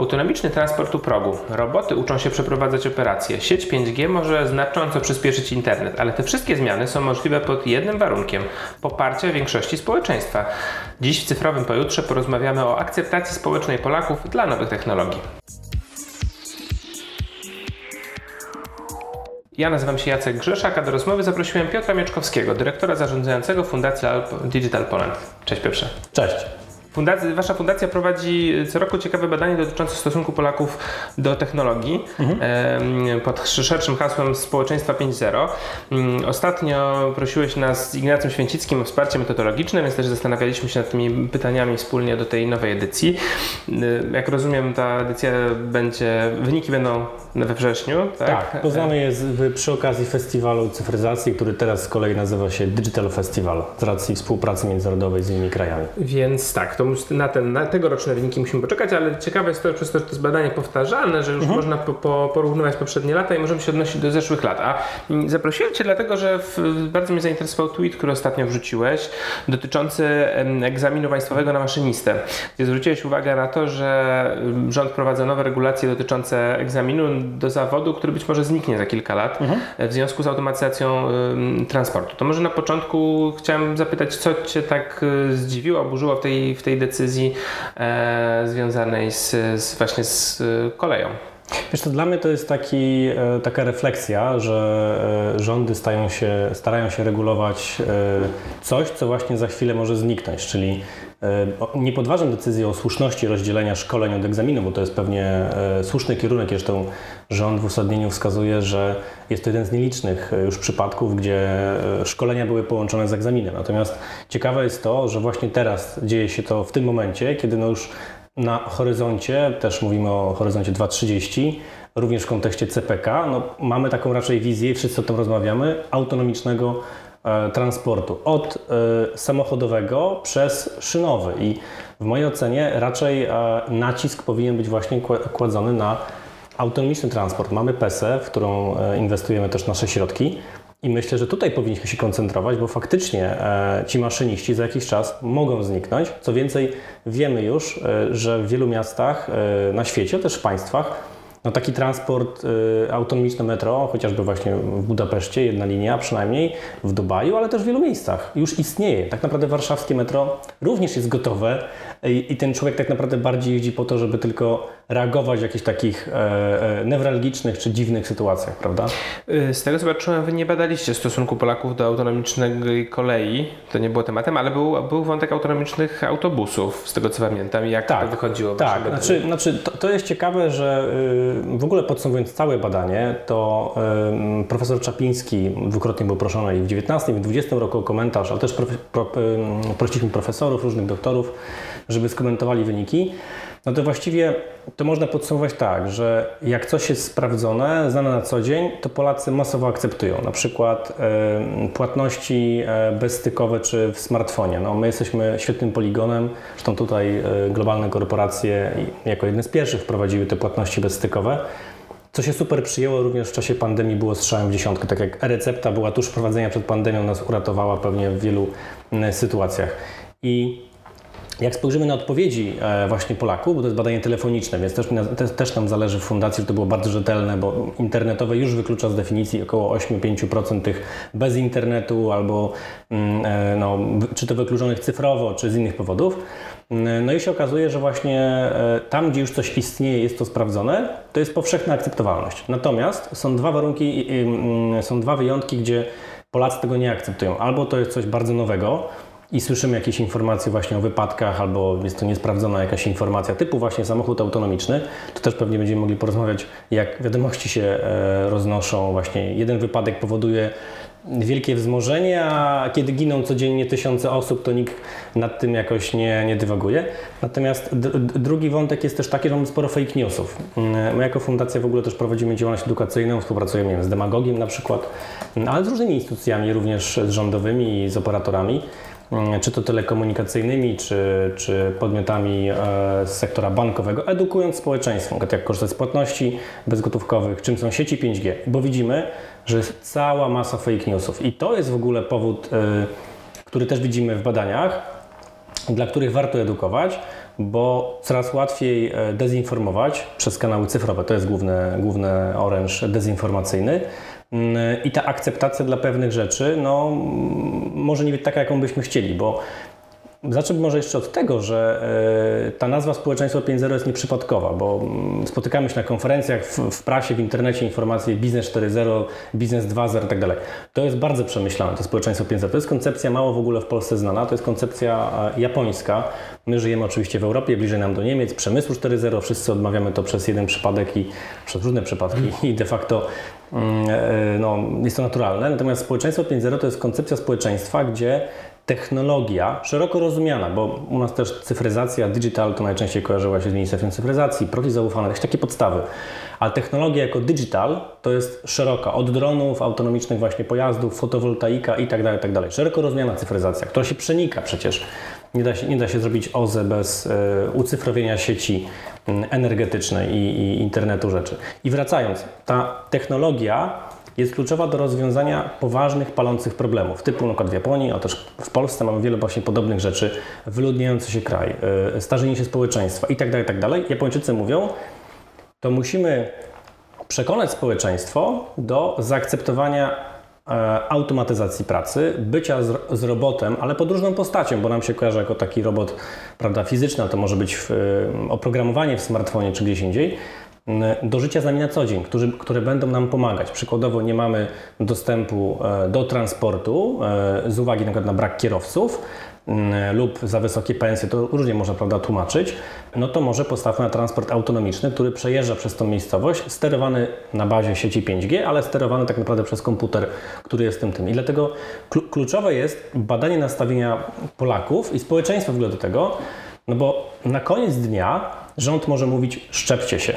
Autonomiczny transport u progu. Roboty uczą się przeprowadzać operacje. Sieć 5G może znacząco przyspieszyć internet, ale te wszystkie zmiany są możliwe pod jednym warunkiem poparcia większości społeczeństwa. Dziś w cyfrowym pojutrze porozmawiamy o akceptacji społecznej Polaków dla nowych technologii. Ja nazywam się Jacek Grzeszak, a do rozmowy zaprosiłem Piotra Mieczkowskiego, dyrektora zarządzającego Fundacji Digital Poland. Cześć Piotrze. Cześć. Fundacja, wasza fundacja prowadzi co roku ciekawe badanie dotyczące stosunku Polaków do technologii mhm. pod szerszym hasłem społeczeństwa 5.0. Mm, ostatnio prosiłeś nas z Ignacym Święcickim o wsparcie metodologiczne, więc też zastanawialiśmy się nad tymi pytaniami wspólnie do tej nowej edycji. Jak rozumiem, ta edycja będzie, wyniki będą we wrześniu, tak? Tak, poznamy je przy okazji festiwalu cyfryzacji, który teraz z kolei nazywa się Digital Festival z racji współpracy międzynarodowej z innymi krajami. Więc tak, to na, ten, na tegoroczne wyniki musimy poczekać, ale ciekawe jest to przez to, że to jest badanie powtarzalne, że już mhm. można po, po, porównywać poprzednie lata i możemy się odnosić do zeszłych lat. A mm, zaprosiłem Cię dlatego, że w, bardzo mnie zainteresował tweet, który ostatnio wrzuciłeś, dotyczący egzaminu państwowego na maszynistę, gdzie zwróciłeś uwagę na to, że mm, rząd wprowadza nowe regulacje dotyczące egzaminu do zawodu, który być może zniknie za kilka lat mhm. w związku z automatyzacją transportu. To może na początku chciałem zapytać, co Cię tak y, zdziwiło, oburzyło w tej, w tej decyzji e, związanej z, z, właśnie z koleją. Wiesz, to dla mnie to jest taki, e, taka refleksja, że e, rządy stają się, starają się regulować e, coś, co właśnie za chwilę może zniknąć, czyli nie podważam decyzji o słuszności rozdzielenia szkoleń od egzaminu, bo to jest pewnie słuszny kierunek. Zresztą rząd w uzasadnieniu wskazuje, że jest to jeden z nielicznych już przypadków, gdzie szkolenia były połączone z egzaminem. Natomiast ciekawe jest to, że właśnie teraz dzieje się to w tym momencie, kiedy no już na horyzoncie, też mówimy o horyzoncie 2.30, również w kontekście CPK, no, mamy taką raczej wizję, wszyscy o tym rozmawiamy, autonomicznego e, transportu. Od e, samochodowego przez szynowy i w mojej ocenie raczej e, nacisk powinien być właśnie kładzony na autonomiczny transport. Mamy PESę, w którą e, inwestujemy też nasze środki. I myślę, że tutaj powinniśmy się koncentrować, bo faktycznie e, ci maszyniści za jakiś czas mogą zniknąć. Co więcej, wiemy już, e, że w wielu miastach e, na świecie, też w państwach, no taki transport y, autonomiczny metro, chociażby właśnie w Budapeszcie, jedna linia przynajmniej, w Dubaju, ale też w wielu miejscach już istnieje. Tak naprawdę warszawskie metro również jest gotowe i, i ten człowiek tak naprawdę bardziej jeździ po to, żeby tylko reagować w jakichś takich e, e, newralgicznych czy dziwnych sytuacjach, prawda? Y, z tego co patrzyłem, wy nie badaliście stosunku Polaków do autonomicznej kolei, to nie było tematem, ale był, był wątek autonomicznych autobusów, z tego co pamiętam, jak tak, to wychodziło. Tak, znaczy, znaczy to, to jest ciekawe, że y, w ogóle podsumowując całe badanie, to profesor Czapiński dwukrotnie był proszony i w 19 i w 20 roku o komentarz, ale też pro, pro, prosiliśmy profesorów, różnych doktorów, żeby skomentowali wyniki. No to właściwie to można podsumować tak, że jak coś jest sprawdzone, znane na co dzień, to Polacy masowo akceptują. Na przykład y, płatności e, bezstykowe czy w smartfonie. No, my jesteśmy świetnym poligonem, zresztą tutaj y, globalne korporacje jako jedne z pierwszych wprowadziły te płatności bezstykowe. Co się super przyjęło również w czasie pandemii było strzałem w dziesiątkę. Tak jak e-recepta była tuż wprowadzenia przed pandemią, nas uratowała pewnie w wielu sytuacjach. I jak spojrzymy na odpowiedzi e, właśnie Polaków, bo to jest badanie telefoniczne, więc też, też nam zależy w fundacji, żeby to było bardzo rzetelne, bo internetowe już wyklucza z definicji około 8-5% tych bez internetu albo mm, e, no, czy to wykluczonych cyfrowo, czy z innych powodów. Mm, no i się okazuje, że właśnie e, tam, gdzie już coś istnieje, jest to sprawdzone, to jest powszechna akceptowalność. Natomiast są dwa warunki, mm, są dwa wyjątki, gdzie Polacy tego nie akceptują. Albo to jest coś bardzo nowego, i słyszymy jakieś informacje właśnie o wypadkach albo jest to niesprawdzona jakaś informacja typu właśnie samochód autonomiczny, to też pewnie będziemy mogli porozmawiać, jak wiadomości się e, roznoszą. Właśnie jeden wypadek powoduje wielkie wzmożenie, a kiedy giną codziennie tysiące osób, to nikt nad tym jakoś nie, nie dywaguje. Natomiast drugi wątek jest też taki, że mamy sporo fake newsów. Mm, my jako fundacja w ogóle też prowadzimy działalność edukacyjną, współpracujemy wiem, z demagogiem na przykład, ale z różnymi instytucjami, również z rządowymi i z operatorami. Mm, czy to telekomunikacyjnymi, czy, czy podmiotami e, z sektora bankowego, edukując społeczeństwo, jak korzystać z płatności bezgotówkowych, czym są sieci 5G, bo widzimy, że jest cała masa fake newsów i to jest w ogóle powód, e, który też widzimy w badaniach, dla których warto edukować, bo coraz łatwiej e, dezinformować przez kanały cyfrowe. To jest główny, główny oręż dezinformacyjny. Mm, I ta akceptacja dla pewnych rzeczy no, może nie być taka, jaką byśmy chcieli, bo Zacznę może jeszcze od tego, że e, ta nazwa społeczeństwo 5.0 jest nieprzypadkowa, bo mm, spotykamy się na konferencjach, w, prasie, w internecie informacje biznes 4.0, biznes 2.0 i tak. To jest bardzo przemyślane, to społeczeństwo 5.0. To jest koncepcja mało w ogóle w Polsce znana, to jest koncepcja e, japońska. My żyjemy oczywiście w Europie, bliżej nam do Niemiec, przemysłu 4.0, wszyscy odmawiamy to przez jeden przypadek i przez różne przypadki i de facto mm, no, jest to naturalne. Natomiast społeczeństwo 5.0 to jest koncepcja społeczeństwa, gdzie technologia szeroko rozumiana, bo u nas też cyfryzacja, digital to najczęściej kojarzyła się z Ministerstwem Cyfryzacji, profil zaufany, jakieś takie podstawy. Ale technologia jako digital to jest szeroka, od dronów, autonomicznych właśnie pojazdów, fotowoltaika i tak dalej, tak dalej. Szeroko rozumiana cyfryzacja, która się przenika przecież. Nie da się, nie da się zrobić OZE bez y, ucyfrowienia sieci y, energetycznej i, i internetu rzeczy. I wracając, ta technologia jest kluczowa do rozwiązania poważnych, palących problemów, typu przykład w Japonii, a też w Polsce mamy wiele właśnie podobnych rzeczy, wyludniający się kraj, yy, starzenie się społeczeństwa itd., tak itd. Tak Japończycy mówią, to musimy przekonać społeczeństwo do zaakceptowania e, automatyzacji pracy, bycia z, z, robotem, ale pod różną postacią, bo nam się kojarzy jako taki robot prawda, fizyczny, to może być w, e, oprogramowanie w smartfonie czy gdzieś indziej, do życia z nami na co dzień, którzy, które będą nam pomagać. Przykładowo nie mamy dostępu e, do transportu e, z uwagi na, na brak kierowców lub za wysokie pensje, to różnie można prawda, tłumaczyć, no to może postawmy na transport autonomiczny, który przejeżdża przez tą miejscowość, sterowany na bazie sieci 5G, ale sterowany tak naprawdę przez komputer, który jest tym tym. I dlatego kluczowe jest badanie nastawienia Polaków i społeczeństwa w ogóle do tego, no bo na koniec dnia rząd może mówić szczepcie się,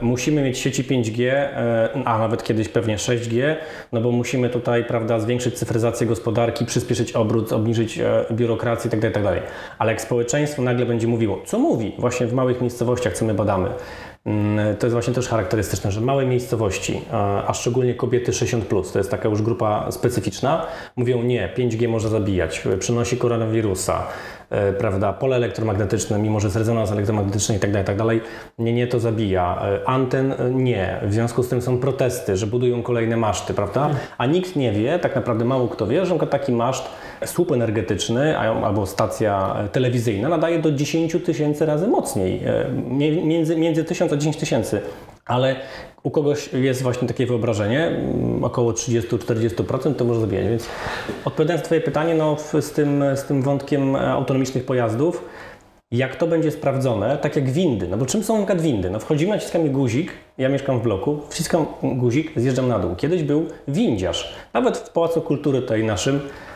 musimy mieć sieci 5G, e, a nawet kiedyś pewnie 6G, no bo musimy tutaj prawda, zwiększyć cyfryzację gospodarki, przyspieszyć obrót, obniżyć e, biurokrację itd., tak itd. Tak Ale jak społeczeństwo nagle będzie mówiło, co mówi właśnie w małych miejscowościach, co my badamy, to jest właśnie też charakterystyczne, że małe miejscowości, a szczególnie kobiety 60+, to jest taka już grupa specyficzna, mówią nie, 5G może zabijać, przynosi koronawirusa, E, prawda, pole elektromagnetyczne, mimo że jest rezonans elektromagnetyczny i tak dalej, tak nie, nie, to zabija. E, anten e, nie. W związku z tym są protesty, że budują kolejne maszty, prawda? A nikt nie wie, tak naprawdę mało kto wie, że taki maszt, słup energetyczny albo stacja telewizyjna nadaje do 10 tysięcy razy mocniej. Między, między 1000 a 10 tysięcy. Ale u kogoś jest właśnie takie wyobrażenie, mm, około 30-40% to może zabijać. Więc odpowiadając na Twoje pytanie, no, z, tym, z tym wątkiem e, autonomicznych pojazdów, jak to będzie sprawdzone, tak jak windy. No bo czym są na windy? No wchodzimy, naciskamy guzik, ja mieszkam w bloku, wciskam guzik, zjeżdżam na dół. Kiedyś był windziarz. Nawet w Pałacu Kultury tutaj naszym E,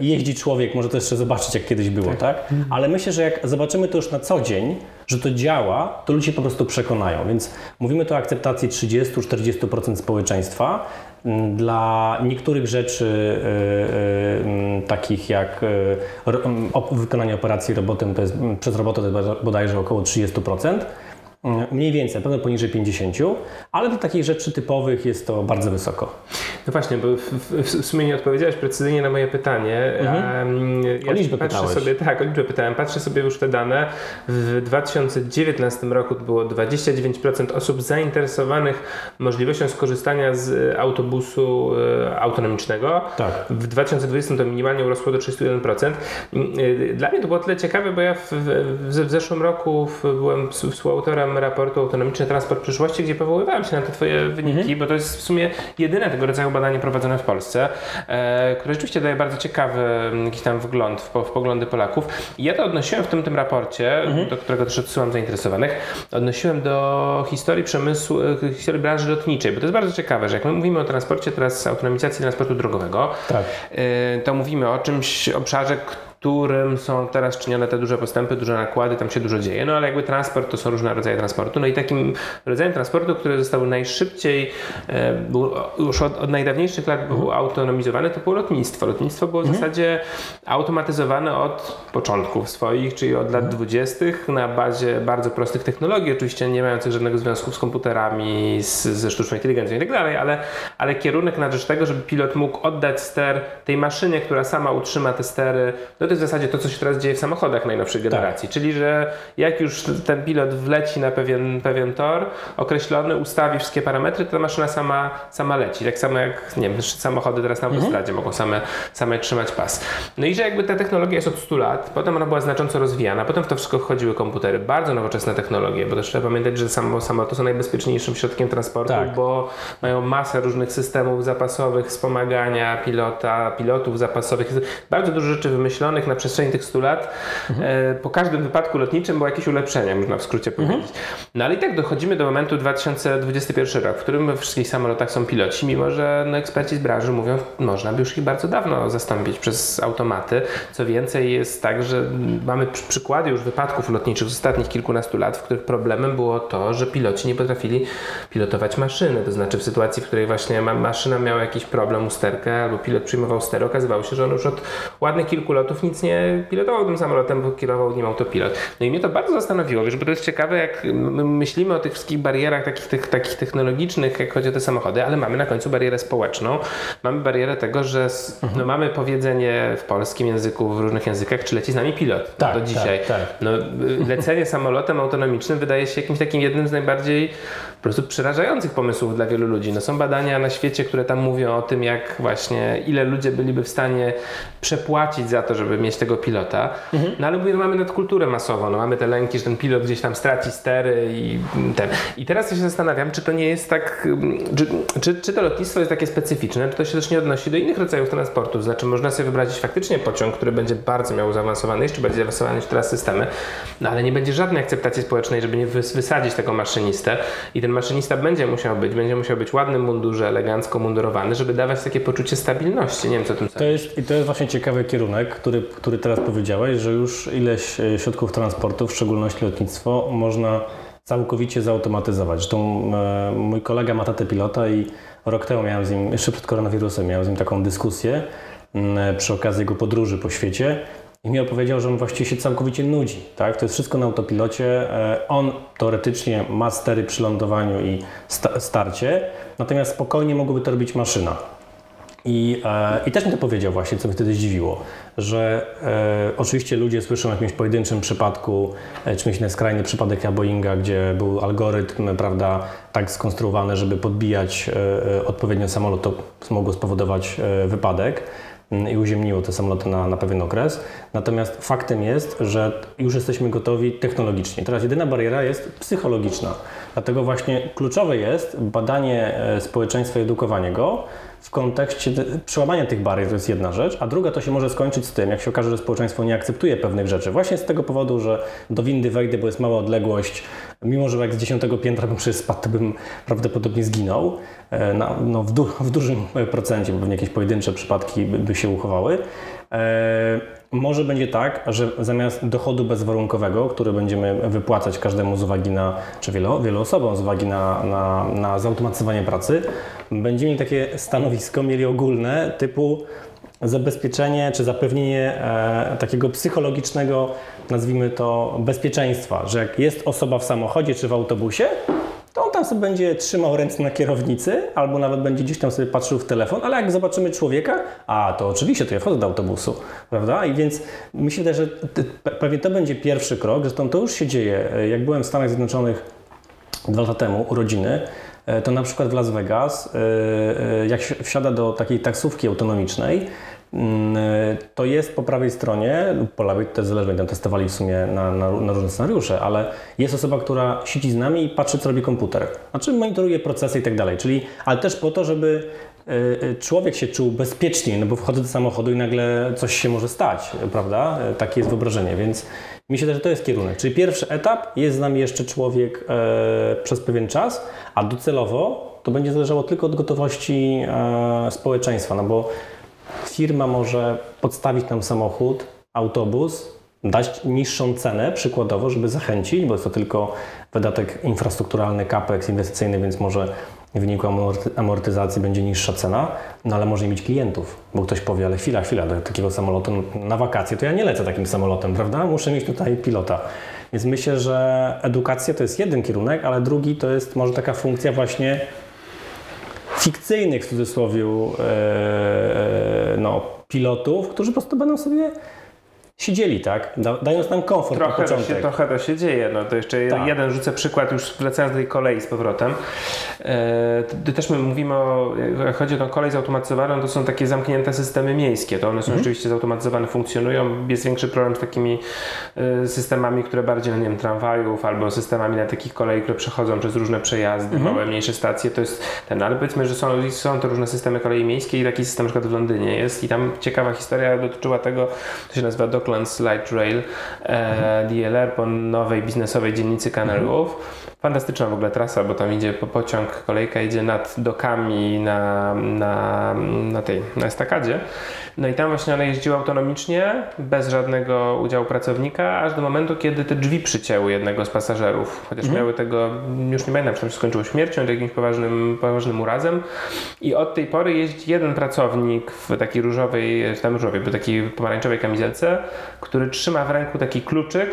jeździ człowiek, może to jeszcze zobaczyć, jak kiedyś było, tak. tak? Ale myślę, że jak zobaczymy to już na co dzień, że to działa, to ludzie po prostu przekonają. Więc mówimy tu o akceptacji 30-40% społeczeństwa. Mm, dla niektórych rzeczy yy, yy, takich jak yy, wykonanie operacji robotem, to jest, przez robotę to jest bodajże około 30%. Mniej więcej, na pewno poniżej 50, ale do takich rzeczy typowych jest to bardzo wysoko. No właśnie, bo w, w, sumie nie odpowiedziałeś precyzyjnie na moje pytanie. Mhm. Ja o liczbę patrzę pytałeś. sobie, tak, o liczbę pytałem. Patrzę sobie już te dane. W 2019 roku było 29% osób zainteresowanych możliwością skorzystania z autobusu e, autonomicznego. Tak. W 2020 to minimalnie urosło do 31%. Mm, e, dla mnie to było tyle ciekawe, bo ja w, w, w zeszłym roku byłem współautorem raportu Autonomiczny Transport Przyszłości, gdzie powoływałem się na te Twoje wyniki, mhm. bo to jest w sumie jedyne tego rodzaju badanie prowadzone w Polsce, e, które rzeczywiście daje bardzo ciekawy mm, jakiś tam wgląd w, w poglądy Polaków. I ja to odnosiłem w tym, tym raporcie, mhm. do którego też odsyłam zainteresowanych, odnosiłem do historii przemysłu, e, historii branży lotniczej, bo to jest bardzo ciekawe, że jak my mówimy o transporcie teraz, autonomizacji transportu drogowego, tak. e, to mówimy o czymś, obszarze, którym są teraz czynione te duże postępy, duże nakłady, tam się dużo dzieje. No ale jakby transport to są różne rodzaje transportu. No i takim rodzajem transportu, który został najszybciej, e, już od, od, najdawniejszych lat był mhm. autonomizowany, to było lotnictwo. Lotnictwo było w mhm. zasadzie automatyzowane od początków swoich, czyli od lat mhm. dwudziestych na bazie bardzo prostych technologii, oczywiście nie mających żadnego związku z komputerami, z, ze sztuczną inteligencją i tak dalej, ale, ale kierunek na rzecz tego, żeby pilot mógł oddać ster tej maszynie, która sama utrzyma te stery. No jest w zasadzie to, co się teraz dzieje w samochodach najnowszej generacji, tak. czyli że jak już ten pilot wleci na pewien, pewien tor określony, ustawi wszystkie parametry, to ta maszyna sama, sama leci. Tak samo jak, nie wiem, samochody teraz na mhm. autostradzie mhm. mogą same, same trzymać pas. No i że jakby ta technologia jest od 100 lat, potem ona była znacząco rozwijana, potem w to wszystko wchodziły komputery, bardzo nowoczesne technologie, bo też trzeba pamiętać, że samo, samoloty są najbezpieczniejszym środkiem transportu, tak. bo mają masę różnych systemów zapasowych, wspomagania pilota, pilotów zapasowych. bardzo dużo rzeczy wymyślonych na przestrzeni tych 100 lat. Mhm. E, po każdym wypadku lotniczym było jakieś ulepszenia, można w skrócie mhm. powiedzieć. No ale i tak dochodzimy do momentu 2021 rok, w którym we wszystkich samolotach są piloci, mimo że no, eksperci z branży mówią, można by już ich bardzo dawno zastąpić przez automaty. Co więcej, jest tak, że mamy przykłady już wypadków lotniczych z ostatnich kilkunastu lat, w których problemem było to, że piloci nie potrafili pilotować maszyny. To znaczy w sytuacji, w której właśnie maszyna miała jakiś problem, usterkę, albo pilot przyjmował ster, okazywało się, że on już od ładnych kilku lotów nic nie pilotował tym samolotem, bo kierował nim autopilot. No i mnie to bardzo zastanowiło, wiesz, bo to jest ciekawe, jak myślimy o tych wszystkich barierach takich, tych, takich technologicznych, jak chodzi o te samochody, ale mamy na końcu barierę społeczną. Mamy barierę tego, że mhm. no, mamy powiedzenie w polskim języku, w różnych językach, czy leci z nami pilot tak, do dzisiaj. Tak, tak. No, lecenie samolotem autonomicznym wydaje się jakimś takim jednym z najbardziej po prostu przerażających pomysłów dla wielu ludzi. No, są badania na świecie, które tam mówią o tym, jak właśnie ile ludzie byliby w stanie przepłacić za to, żeby mieć tego pilota. Mhm. No ale mówię, no, mamy nadkulturę masową, no, mamy te lęki, że ten pilot gdzieś tam straci stery i ten. I teraz ja się zastanawiam, czy to nie jest tak, czy, czy, czy to lotnictwo jest takie specyficzne, czy to się też nie odnosi do innych rodzajów transportu. Znaczy można sobie wyobrazić faktycznie pociąg, który będzie bardzo miał zaawansowany, jeszcze bardziej zaawansowane niż teraz systemy, no ale nie będzie żadnej akceptacji społecznej, żeby nie wysadzić tego maszynistę i ten maszynista będzie musiał być, będzie musiał być ładnym mundurze, elegancko mundurowany, żeby dawać takie poczucie stabilności. Nie wiem, co tym to jest I to jest właśnie ciekawy kierunek, który, który teraz powiedziałeś, że już ileś e, środków transportu, w szczególności lotnictwo, można całkowicie zautomatyzować. Zresztą e, mój kolega ma tatę pilota i rok temu miałem z nim, jeszcze przed koronawirusem, miałem z nim taką dyskusję mm, przy okazji jego podróży po świecie i mi opowiedział, że on właściwie się całkowicie nudzi. Tak? To jest wszystko na autopilocie. E, on teoretycznie ma stery przy lądowaniu i sta starcie, natomiast spokojnie mogłaby to robić maszyna. I, e, I też mi to powiedział właśnie, co mnie wtedy zdziwiło, że e, oczywiście ludzie słyszą o jakimś pojedynczym przypadku, e, czy na skrajny przypadek Boeinga, gdzie był algorytm, prawda, tak skonstruowany, żeby podbijać e, e odpowiednio samolot, to mogło spowodować e, wypadek i uziemniło te samoloty na, na pewien okres. Natomiast faktem jest, że już jesteśmy gotowi technologicznie. Teraz jedyna bariera jest psychologiczna. Dlatego właśnie kluczowe jest badanie e, społeczeństwa i edukowanie go, w kontekście przełamania tych barier to jest jedna rzecz, a druga to się może skończyć z tym, jak się okaże, że społeczeństwo nie akceptuje pewnych rzeczy. Właśnie z tego powodu, że do windy wejdę, bo jest mała odległość, mimo że jak z dziesiątego piętra bym przecież spadł, to bym prawdopodobnie zginął. E, na, no, w, du w, dużym procencie, bo pewnie jakieś pojedyncze przypadki by, by się uchowały. E, może będzie tak, że zamiast dochodu bezwarunkowego, który będziemy wypłacać każdemu z uwagi na, czy wielu, wielu osobom z uwagi na, na, na zautomatyzowanie pracy, będziemy mieli takie stanowisko, mieli ogólne typu zabezpieczenie czy zapewnienie e, takiego psychologicznego, nazwijmy to, bezpieczeństwa, że jak jest osoba w samochodzie czy w autobusie, tam sobie będzie trzymał ręce na kierownicy, albo nawet będzie gdzieś tam sobie patrzył w telefon, ale jak zobaczymy człowieka, a to oczywiście, to ja wchodzę do autobusu, prawda? I więc myślę, że pewnie to będzie pierwszy krok, zresztą to już się dzieje. Jak byłem w Stanach Zjednoczonych dwa lata temu, urodziny, e, to na przykład w Las Vegas, e, e, jak wsiada do takiej taksówki autonomicznej, to jest po prawej stronie, po lewej to zależy, będą testowali w sumie na, na, na, różne scenariusze, ale jest osoba, która siedzi z nami i patrzy, co robi komputer. Znaczy monitoruje procesy i tak dalej. Czyli, ale też po to, żeby y, y, człowiek się czuł bezpieczniej, no bo wchodzę do samochodu i nagle coś się może stać, prawda? Takie jest wyobrażenie, więc myślę, że to jest kierunek. Czyli pierwszy etap, jest z nami jeszcze człowiek e, przez pewien czas, a docelowo to będzie zależało tylko od gotowości e, społeczeństwa, no bo firma może podstawić nam samochód, autobus, dać niższą cenę przykładowo, żeby zachęcić, bo jest to tylko wydatek infrastrukturalny, capex inwestycyjny, więc może w wyniku amortyzacji będzie niższa cena, no ale może nie mieć klientów, bo ktoś powie, ale chwila, chwila, do takiego samolotu na wakacje to ja nie lecę takim samolotem, prawda? Muszę mieć tutaj pilota. Więc myślę, że edukacja to jest jeden kierunek, ale drugi to jest może taka funkcja właśnie fikcyjnych w cudzysłowie e, no, pilotów, którzy po prostu będą sobie siedzieli, tak? Da, dając nam komfort trochę na to, początek. się, trochę to się dzieje. No to jeszcze Tak. jeden rzucę przykład, już wracając do tej kolei z powrotem. E, to też my mówimy o, jak chodzi o tą kolej zautomatyzowaną, to są takie zamknięte systemy miejskie. To one są rzeczywiście zautomatyzowane, funkcjonują. Jest większy problem z takimi e, systemami, które bardziej, no nie wiem, tramwajów albo systemami na takich kolei, które przechodzą przez różne przejazdy, małe, mniejsze stacje. To jest ten, ale powiedzmy, że są, są to różne systemy kolei miejskiej i taki system na przykład w Londynie jest i tam ciekawa historia dotyczyła tego, to się nazywa Docklands Light Rail e, DLR po nowej biznesowej dzielnicy Canary Wharf. Fantastyczna w ogóle trasa, bo tam idzie po pociąg, kolejka idzie nad dokami na, na, na tej, na estakadzie. No i tam właśnie ona jeździła autonomicznie, bez żadnego udziału pracownika, aż do momentu, kiedy te drzwi przycięły jednego z pasażerów. Chociaż miały tego, już nie pamiętam, czy to się skończyło śmiercią, czy jakimś poważnym, poważnym urazem. I od tej pory jeździ jeden pracownik w takiej różowej, czy tam różowej, bo takiej pomarańczowej kamizelce, który trzyma w ręku taki kluczyk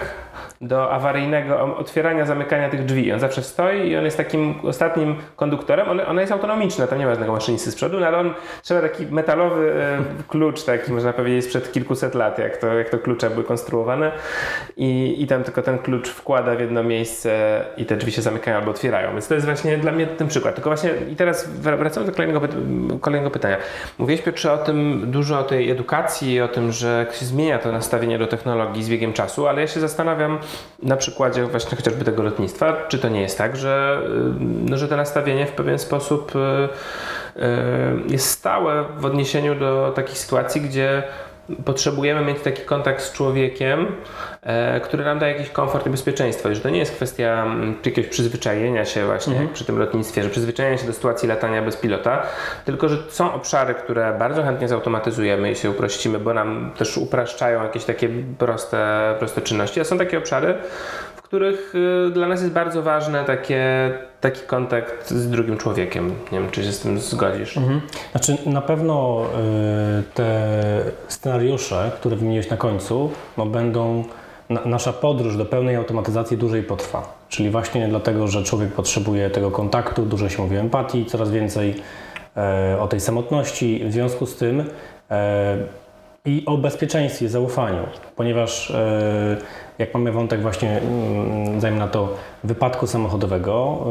do awaryjnego otwierania, zamykania tych drzwi. On zawsze stoi i on jest takim ostatnim konduktorem. Ona, ona jest autonomiczna, tam nie ma żadnego maszynisty z przodu, no ale on trzyma taki metalowy e, klucz, taki można powiedzieć sprzed kilkuset lat, jak to, jak to klucze były konstruowane I, i tam tylko ten klucz wkłada w jedno miejsce i te drzwi się zamykają albo otwierają. Więc to jest właśnie dla mnie ten przykład. Tylko właśnie i teraz wracając do kolejnego, kolejnego pytania. Mówiłeś Piotrze o tym, dużo o tej edukacji, o tym, że zmienia to nastawienie do technologii z biegiem czasu, ale ja się zastanawiam na przykładzie właśnie chociażby tego lotnictwa, czy to nie jest tak, że, y, no, że to nastawienie w pewien sposób y, y, jest stałe w odniesieniu do takich sytuacji, gdzie potrzebujemy mieć taki kontakt z człowiekiem, e, który nam da jakiś komfort i bezpieczeństwo. I że to nie jest kwestia mm, jakiegoś przyzwyczajenia się właśnie jak przy tym lotnictwie, że przyzwyczajenia się do sytuacji latania bez pilota, tylko że są obszary, które bardzo chętnie zautomatyzujemy i się uprościmy, bo nam też upraszczają jakieś takie proste, proste czynności, a są takie obszary, w których y, dla nas jest bardzo ważne takie, taki kontakt z drugim człowiekiem. Nie wiem, czy się z tym zgodzisz. Znaczy na pewno y, te scenariusze, które wymieniłeś na końcu, no będą, na, nasza podróż do pełnej automatyzacji dłużej potrwa. Czyli właśnie dlatego, że człowiek potrzebuje tego kontaktu, dużo się mówi o empatii, coraz więcej e, o tej samotności, w związku z tym e, i o bezpieczeństwie, zaufaniu, ponieważ e, jak mamy wątek właśnie, mm, zajmę na to, wypadku samochodowego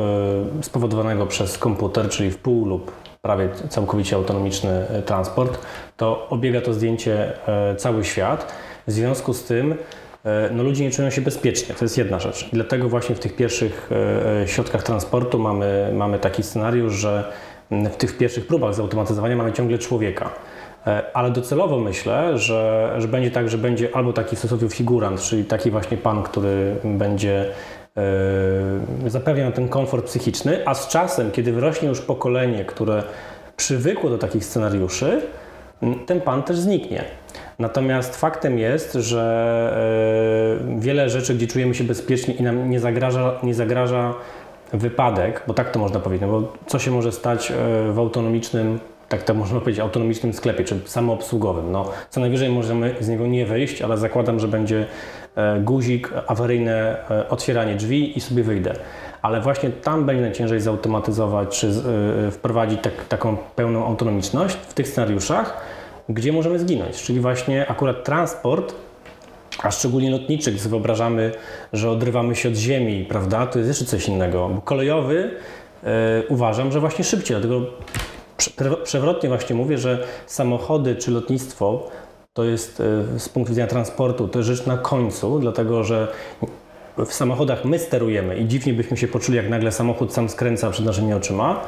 e, spowodowanego przez komputer, czyli w pół lub prawie całkowicie autonomiczny e, transport, to obiega to zdjęcie cały świat. W związku z tym no, ludzie nie czują się bezpiecznie, to jest jedna rzecz. I dlatego właśnie w tych pierwszych środkach transportu mamy, mamy taki scenariusz, że w tych pierwszych próbach zautomatyzowania mamy ciągle człowieka. E, Ale docelowo myślę, że, że będzie tak, że będzie albo taki w figurant, czyli taki właśnie pan, który będzie e, zapewniał ten komfort psychiczny, a z czasem, kiedy wyrośnie już pokolenie, które przywykło do takich scenariuszy, ten pan też zniknie. Natomiast faktem jest, że e, wiele rzeczy, gdzie czujemy się bezpiecznie i nam nie zagraża, nie zagraża wypadek, bo tak to można powiedzieć, no bo co się może stać w autonomicznym, tak to można powiedzieć, autonomicznym sklepie, czy samoobsługowym. No, co najwyżej możemy z niego nie wyjść, ale zakładam, że będzie e, guzik, awaryjne e, otwieranie drzwi i sobie wyjdę. Ale właśnie tam będzie najciężej zautomatyzować, czy e, wprowadzić tak, taką pełną autonomiczność w tych scenariuszach, gdzie możemy zginąć. Czyli właśnie akurat transport a szczególnie lotniczy, gdy sobie wyobrażamy, że odrywamy się od ziemi, prawda, to jest jeszcze coś innego. Bo kolejowy e, uważam, że właśnie szybciej, dlatego przewrotnie właśnie mówię, że samochody czy lotnictwo to jest e, z punktu widzenia transportu, to rzecz na końcu, dlatego że w samochodach my sterujemy i dziwnie byśmy się poczuli, jak nagle samochód sam skręca przed naszymi oczyma.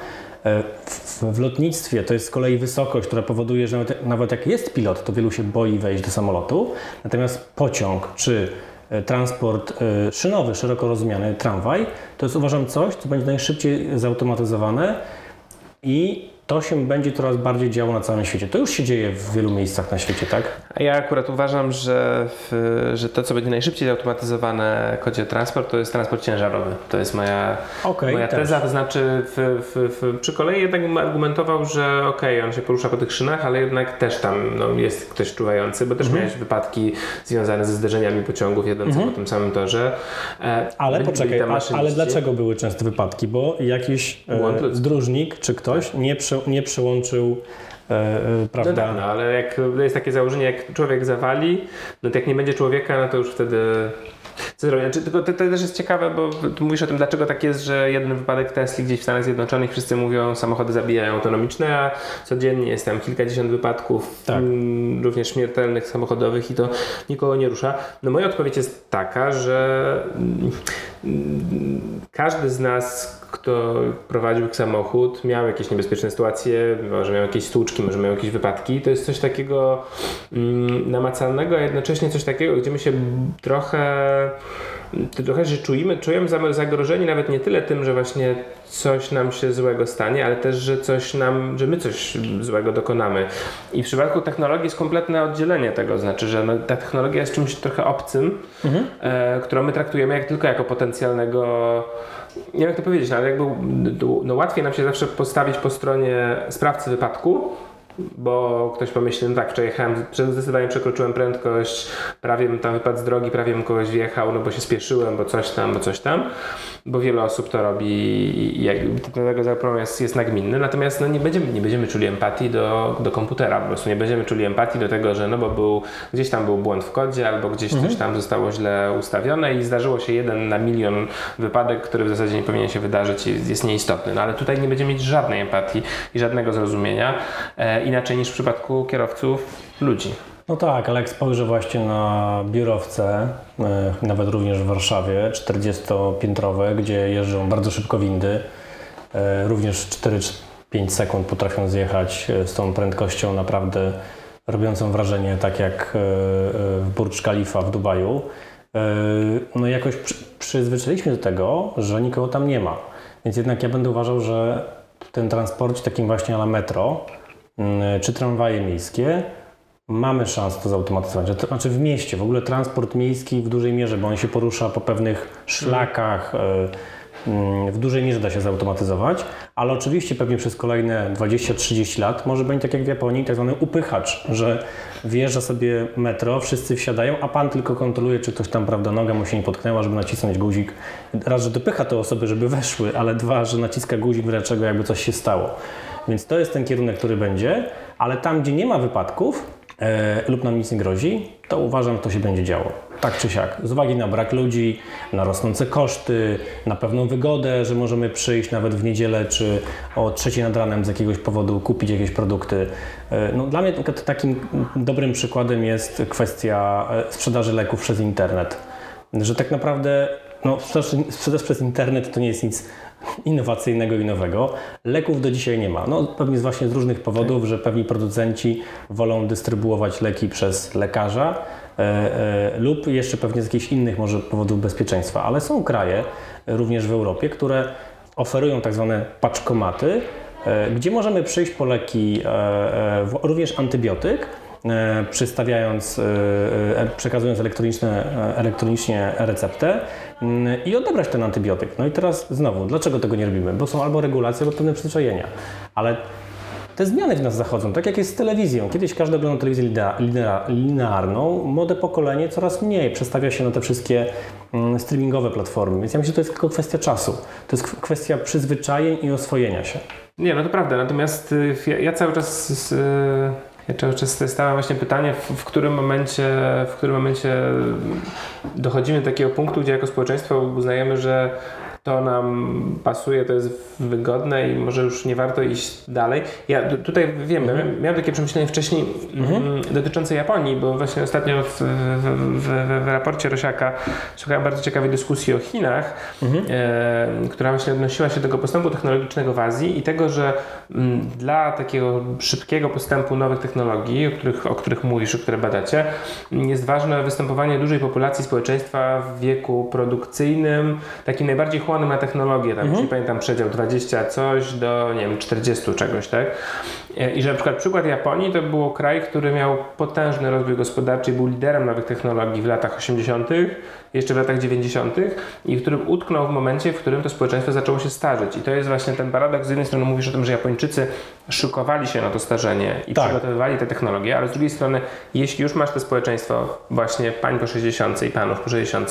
E, W, w lotnictwie to jest z kolei wysokość, która powoduje, że nawet, nawet jak jest pilot, to wielu się boi wejść do samolotu. Natomiast pociąg czy e, transport szynowy, szeroko rozumiany tramwaj, to jest uważam coś, co będzie najszybciej zautomatyzowane i to się będzie coraz bardziej działo na całym świecie. To już się dzieje w wielu miejscach na świecie, tak? A ja akurat uważam, że, w, że to, co będzie najszybciej zautomatyzowane, o transport, to jest transport ciężarowy. To jest moja, Okej, moja też. teza. To znaczy, w, w, przy kolei jednak argumentował, że okej, on się porusza po tych szynach, ale jednak też tam no, jest ktoś czuwający, bo też Mhm. miałeś wypadki związane ze zderzeniami pociągów jadących po tym samym torze. E, Mhm. Ale poczekaj, ale dlaczego były często wypadki? Bo jakiś e, dróżnik czy ktoś nie, prze, nie przełączył e, e, No prawda? tak, no, ale jak jest takie założenie, jak człowiek zawali, no to jak nie będzie człowieka, no to już wtedy co zrobić? Znaczy, tylko to, to też jest ciekawe, bo tu mówisz o tym, dlaczego tak jest, że jeden wypadek Tesli gdzieś w Stanach Zjednoczonych wszyscy mówią, samochody zabijają autonomiczne, a codziennie jest tam kilkadziesiąt wypadków, Tak. mm, również śmiertelnych samochodowych i to nikogo nie rusza. No moja odpowiedź jest taka, że każdy z nas, kto prowadził samochód, miał jakieś niebezpieczne sytuacje, może miał jakieś stłuczki, może miał jakieś wypadki. To jest coś takiego mm, namacalnego, a jednocześnie coś takiego, gdzie my się trochę trochę że czujemy, czujemy za- zagrożeni nawet nie tyle tym, że właśnie coś nam się złego stanie, ale też, że coś nam, że my coś złego dokonamy. I w przypadku technologii jest kompletne oddzielenie tego, znaczy, że no, ta technologia jest czymś trochę obcym, e, którą my traktujemy jak tylko jako potencjalnego nie wiem jak to powiedzieć, no, ale jakby no, łatwiej nam się zawsze postawić po stronie sprawcy wypadku, bo ktoś pomyśli, no tak, przejechałem, zdecydowanie przekroczyłem prędkość, prawie tam wypadł z drogi, prawie bym kogoś wjechał, no bo się spieszyłem, bo coś tam, bo coś tam, bo wiele osób to robi i jakby tego zapromu jest, jest nagminny, natomiast no, nie, będziemy, nie będziemy czuli empatii do, do komputera, po prostu nie będziemy czuli empatii do tego, że no bo był, gdzieś tam był błąd w kodzie, albo gdzieś coś tam zostało źle ustawione i zdarzyło się jeden na milion wypadek, który w zasadzie nie powinien się wydarzyć i jest nieistotny, no ale tutaj nie będziemy mieć żadnej empatii i żadnego zrozumienia, e, inaczej niż w przypadku kierowców ludzi. No tak, ale jak spojrzę właśnie na biurowce, e, nawet również w Warszawie, 40-piętrowe, gdzie jeżdżą bardzo szybko windy, e, również 4-5 sekund potrafią zjechać e, z tą prędkością naprawdę robiącą wrażenie, tak jak w Burj Khalifa w Dubaju. No jakoś przy, przyzwyczailiśmy do tego, że nikogo tam nie ma. Więc jednak ja będę uważał, że w tym transporcie takim właśnie na metro, czy tramwaje miejskie, mamy szansę to zautomatyzować. To znaczy w mieście, w ogóle transport miejski w dużej mierze, bo on się porusza po pewnych szlakach, e, mm, w dużej mierze da się zautomatyzować, ale oczywiście pewnie przez kolejne 20-30 lat może będzie tak jak w Japonii, tak zwany upychacz, że wjeżdża sobie metro, wszyscy wsiadają, a pan tylko kontroluje, czy ktoś tam, prawda, noga mu się nie potknęła, żeby nacisnąć guzik. Raz, że dopycha te osoby, żeby weszły, ale dwa, że naciska guzik, dlaczego jakby coś się stało. Więc to jest ten kierunek, który będzie, ale tam, gdzie nie ma wypadków e, lub nam nic nie grozi, to uważam, to się będzie działo. Tak czy siak. Z uwagi na brak ludzi, na rosnące koszty, na pewną wygodę, że możemy przyjść nawet w niedzielę czy o trzeciej nad ranem z jakiegoś powodu kupić jakieś produkty. E, No, dla mnie tylko takim dobrym przykładem jest kwestia e, sprzedaży leków przez internet. Że tak naprawdę no, sprzedaż, przez internet to nie jest nic innowacyjnego i nowego. Leków do dzisiaj nie ma. No, pewnie właśnie z różnych powodów, że pewni producenci wolą dystrybuować leki przez lekarza lub jeszcze pewnie z jakichś innych może powodów bezpieczeństwa. Ale są kraje, e, również w Europie, które oferują tak zwane paczkomaty, e, gdzie możemy przyjść po leki, e, e, również antybiotyk, e, przystawiając, e, e, przekazując elektroniczne, e, elektronicznie receptę mm, i odebrać ten antybiotyk. No i teraz znowu, dlaczego tego nie robimy? Bo są albo regulacje, albo pewne przyzwyczajenia. Ale te zmiany w nas zachodzą, tak jak jest z telewizją. Kiedyś każdy oglądał telewizję linea- linea- linearną, młode pokolenie coraz mniej przestawia się na te wszystkie mm, streamingowe platformy. Więc ja myślę, że to jest tylko kwestia czasu. To jest kwestia przyzwyczajeń i oswojenia się. Nie, no to prawda, natomiast y, ja, ja cały czas z, y, ja cały czas stawiam właśnie pytanie, w, w którym momencie, w którym momencie dochodzimy do takiego punktu, gdzie jako społeczeństwo uznajemy, że to nam pasuje, to jest wygodne i może już nie warto iść dalej. Ja tu- tutaj wiem, miałem- miałem takie przemyślenie wcześniej mm, dotyczące Japonii, bo właśnie ostatnio w, w, w, w raporcie Rosiaka słuchałem bardzo ciekawej dyskusji o Chinach, e, która właśnie odnosiła się do tego postępu technologicznego w Azji i tego, że mm, dla takiego szybkiego postępu nowych technologii, o których, o których mówisz, o które badacie, jest ważne występowanie dużej populacji społeczeństwa w wieku produkcyjnym, takim najbardziej chłonnym na technologię, tam już nie pamiętam przedział 20 coś do nie wiem 40 czegoś, tak? E, I że na przykład przykład Japonii to był kraj, który miał potężny rozwój gospodarczy i był liderem nowych technologii w latach 80., jeszcze w latach 90. i w którym utknął w momencie, w którym to społeczeństwo zaczęło się starzeć. I to jest właśnie ten paradoks. Z jednej strony mówisz o tym, że Japończycy szykowali się na to starzenie i Tak. przygotowywali te technologie, ale z drugiej strony, jeśli już masz to społeczeństwo właśnie pań po 60 i panów po 60,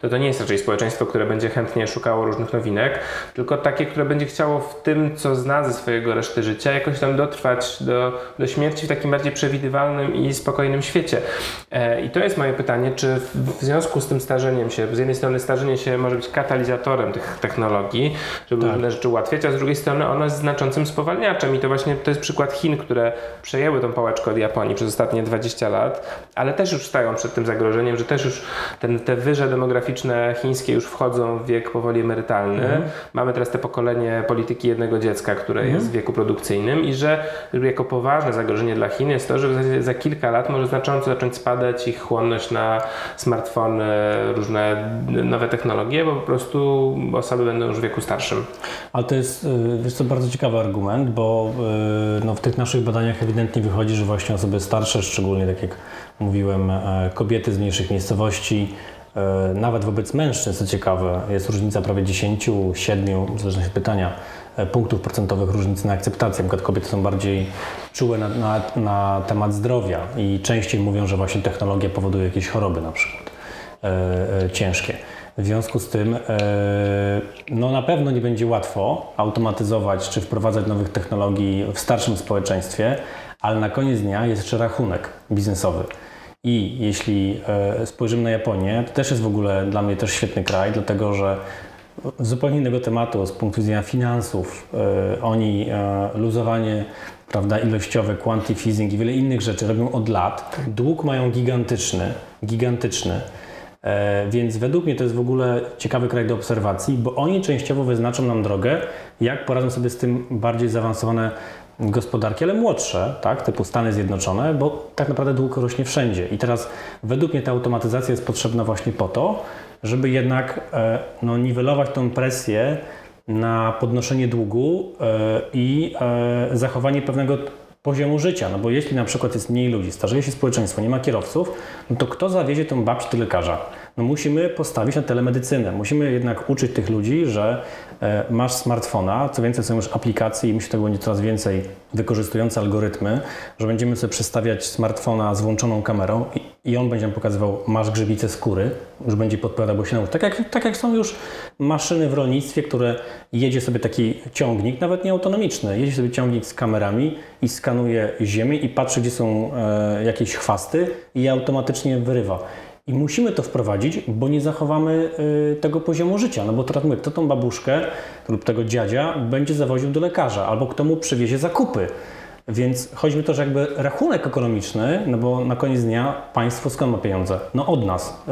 to to nie jest raczej społeczeństwo, które będzie chętnie szukało różnych nowinek, tylko takie, które będzie chciało w tym, co zna ze swojego reszty życia, jakoś tam dotrwać do, do śmierci w takim bardziej przewidywalnym i spokojnym świecie. E, I to jest moje pytanie, czy w związku z tym starzeniem się, z jednej strony starzenie się może być katalizatorem tych technologii, żeby tak. różne rzeczy ułatwiać, a z drugiej strony ono jest znaczącym spowalniaczem i to właśnie to jest przykład Chin, które przejęły tą pałeczkę od Japonii przez ostatnie 20 lat, ale też już stają przed tym zagrożeniem, że też już ten, te wyże demograficzne chińskie już wchodzą w wiek powoli emerytalny. Mhm. Mamy teraz te pokolenie polityki jednego dziecka, które mhm. jest w wieku produkcyjnym i że jako poważne zagrożenie dla Chin jest to, że za kilka lat może znacząco zacząć spadać ich chłonność na smartfony, różne nowe technologie, bo po prostu osoby będą już w wieku starszym. Ale to jest, jest to bardzo ciekawy argument, bo y, no, w tych naszych badaniach ewidentnie wychodzi, że właśnie osoby starsze, szczególnie tak jak mówiłem, e, kobiety z mniejszych miejscowości, e, nawet wobec mężczyzn, co ciekawe, jest różnica prawie 10, 7, w zależności od pytania, punktów procentowych różnicy na akceptację. Na kobiety są bardziej czułe na, na, na, temat zdrowia i częściej mówią, że właśnie technologia powoduje jakieś choroby na przykład e, e, ciężkie. W związku z tym, e, no na pewno nie będzie łatwo automatyzować czy wprowadzać nowych technologii w starszym społeczeństwie, ale na koniec dnia jest jeszcze rachunek biznesowy. I jeśli e, spojrzymy na Japonię, to też jest w ogóle dla mnie też świetny kraj, dlatego że zupełnie innego tematu, z punktu widzenia finansów, e, oni luzowanie prawda, ilościowe, quantitative easing i wiele innych rzeczy robią od lat. Dług mają gigantyczny, gigantyczny. E, więc według mnie to jest w ogóle ciekawy kraj do obserwacji, bo oni częściowo wyznaczą nam drogę, jak poradzą sobie z tym bardziej zaawansowane gospodarki, ale młodsze, tak, typu Stany Zjednoczone, bo tak naprawdę dług rośnie wszędzie. I teraz według mnie ta automatyzacja jest potrzebna właśnie po to, żeby jednak e, no, niwelować tą presję na podnoszenie długu e, i zachowanie pewnego poziomu życia. No bo jeśli na przykład jest mniej ludzi, starzeje się społeczeństwo, nie ma kierowców, no to kto zawiezie tą babcię do lekarza? No musimy postawić na telemedycynę. Musimy jednak uczyć tych ludzi, że e, masz smartfona, co więcej są już aplikacje i myślę, że tego będzie coraz więcej wykorzystujące algorytmy, że będziemy sobie przestawiać smartfona z włączoną kamerą i, on będzie nam pokazywał, masz grzybicę skóry, już będzie podpowiadał, bo się nauczy. Tak jak, tak jak są już maszyny w rolnictwie, które jedzie sobie taki ciągnik, nawet nie autonomiczny, jedzie sobie ciągnik z kamerami i skanuje ziemię i patrzy, gdzie są e, jakieś chwasty i automatycznie wyrywa. I musimy to wprowadzić, bo nie zachowamy y, tego poziomu życia. No bo teraz mówię, kto tą babuszkę lub tego dziadzia będzie zawoził do lekarza, albo kto mu przywiezie zakupy. Więc chodzi mi to, że jakby rachunek ekonomiczny, no bo na koniec dnia państwo skąd ma pieniądze? No od nas.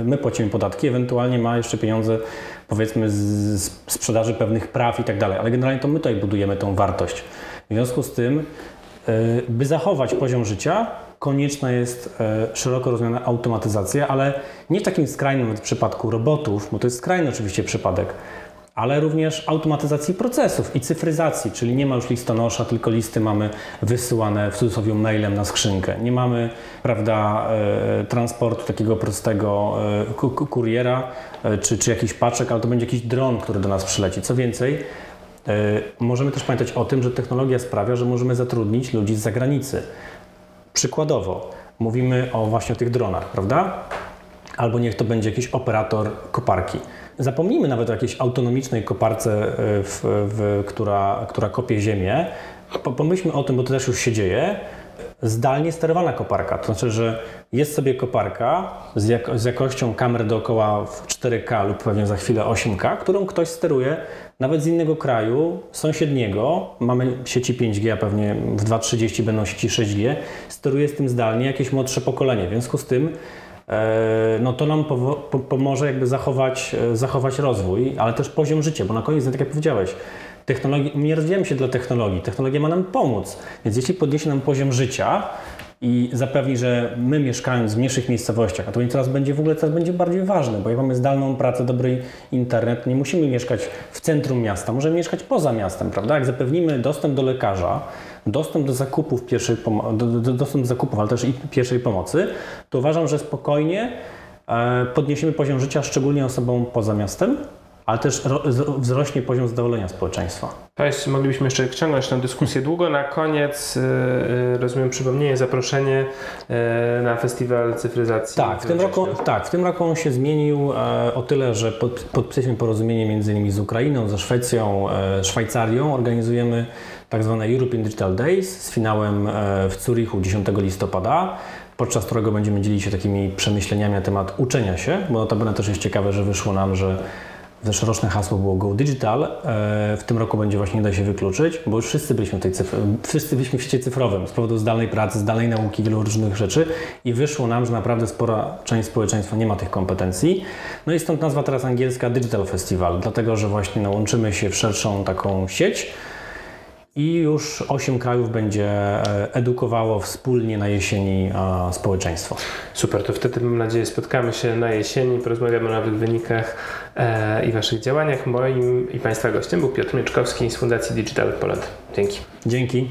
Y, my płacimy podatki, ewentualnie ma jeszcze pieniądze powiedzmy z sprzedaży pewnych praw i tak dalej, ale generalnie to my tutaj budujemy tą wartość. W związku z tym, y, by zachować poziom życia, konieczna jest e, szeroko rozumiana automatyzacja, ale nie w takim skrajnym przypadku robotów, bo to jest skrajny oczywiście przypadek, ale również automatyzacji procesów i cyfryzacji, czyli nie ma już listonosza, tylko listy mamy wysyłane w cudzysłowie mailem na skrzynkę. Nie mamy prawda, e, transportu takiego prostego e, kuriera czy, czy jakiś paczek, ale to będzie jakiś dron, który do nas przyleci. Co więcej, możemy też pamiętać o tym, że technologia sprawia, że możemy zatrudnić ludzi z zagranicy. Przykładowo, mówimy o właśnie tych dronach, prawda? Albo niech to będzie jakiś operator koparki. Zapomnijmy nawet o jakiejś autonomicznej koparce, e, w, w, która, która kopie ziemię. Pomyślmy o tym, bo to też już się dzieje. Zdalnie sterowana koparka. To znaczy, że jest sobie koparka z, z jakością kamer dookoła w 4K lub pewnie za chwilę 8K, którą ktoś steruje nawet z innego kraju, sąsiedniego, mamy sieci 5G, a pewnie w 2.30 będą sieci 6G, steruje z tym zdalnie jakieś młodsze pokolenie. W związku z tym no to nam pomoże jakby zachować, e, zachować rozwój, ale też poziom życia, bo na koniec, tak jak powiedziałeś, technologii, nie rozwijamy się dla technologii, technologia ma nam pomóc, więc jeśli podniesie nam poziom życia, i zapewni, że my mieszkając w mniejszych miejscowościach, a to teraz będzie w ogóle coraz będzie bardziej ważne, bo jak mamy zdalną pracę, dobry internet, nie musimy mieszkać w centrum miasta, możemy mieszkać poza miastem, prawda? Jak zapewnimy dostęp do lekarza, dostęp do zakupów pierwszej do, do, dostęp do zakupów, ale też i pierwszej pomocy, to uważam, że spokojnie e, podniesiemy poziom życia szczególnie osobom poza miastem ale też ro, wzrośnie poziom zadowolenia społeczeństwa. Jest, moglibyśmy jeszcze ciągnąć tę dyskusję długo. Na koniec, yy, rozumiem, przypomnienie, zaproszenie yy, na festiwal cyfryzacji. Tak w, tym roku, tak, w tym roku on się zmienił e, o tyle, że pod, podpisaliśmy porozumienie między innymi z Ukrainą, ze Szwecją, e, Szwajcarią. Organizujemy tak zwane European Digital Days z finałem e, w Zurichu 10 listopada podczas którego będziemy dzielić się takimi przemyśleniami na temat uczenia się, bo notabene też jest ciekawe, że wyszło nam, że Zeszłoroczne hasło było Go Digital. E, w tym roku będzie właśnie nie da się wykluczyć, bo już wszyscy byliśmy tej cyfr- wszyscy byliśmy w świecie cyfrowym z powodu zdalnej pracy, zdalnej nauki, wielu różnych rzeczy i wyszło nam, że naprawdę spora część społeczeństwa nie ma tych kompetencji. No i stąd nazwa teraz angielska Digital Festival, dlatego że właśnie no, łączymy się w szerszą taką sieć i już 8 krajów będzie e, edukowało wspólnie na jesieni społeczeństwo. Super, to wtedy mam nadzieję spotkamy się na jesieni, porozmawiamy o nowych wynikach e, i Waszych działaniach. Moim i Państwa gościem był Piotr Mieczkowski z Fundacji Digital Poland. Dzięki. Dzięki.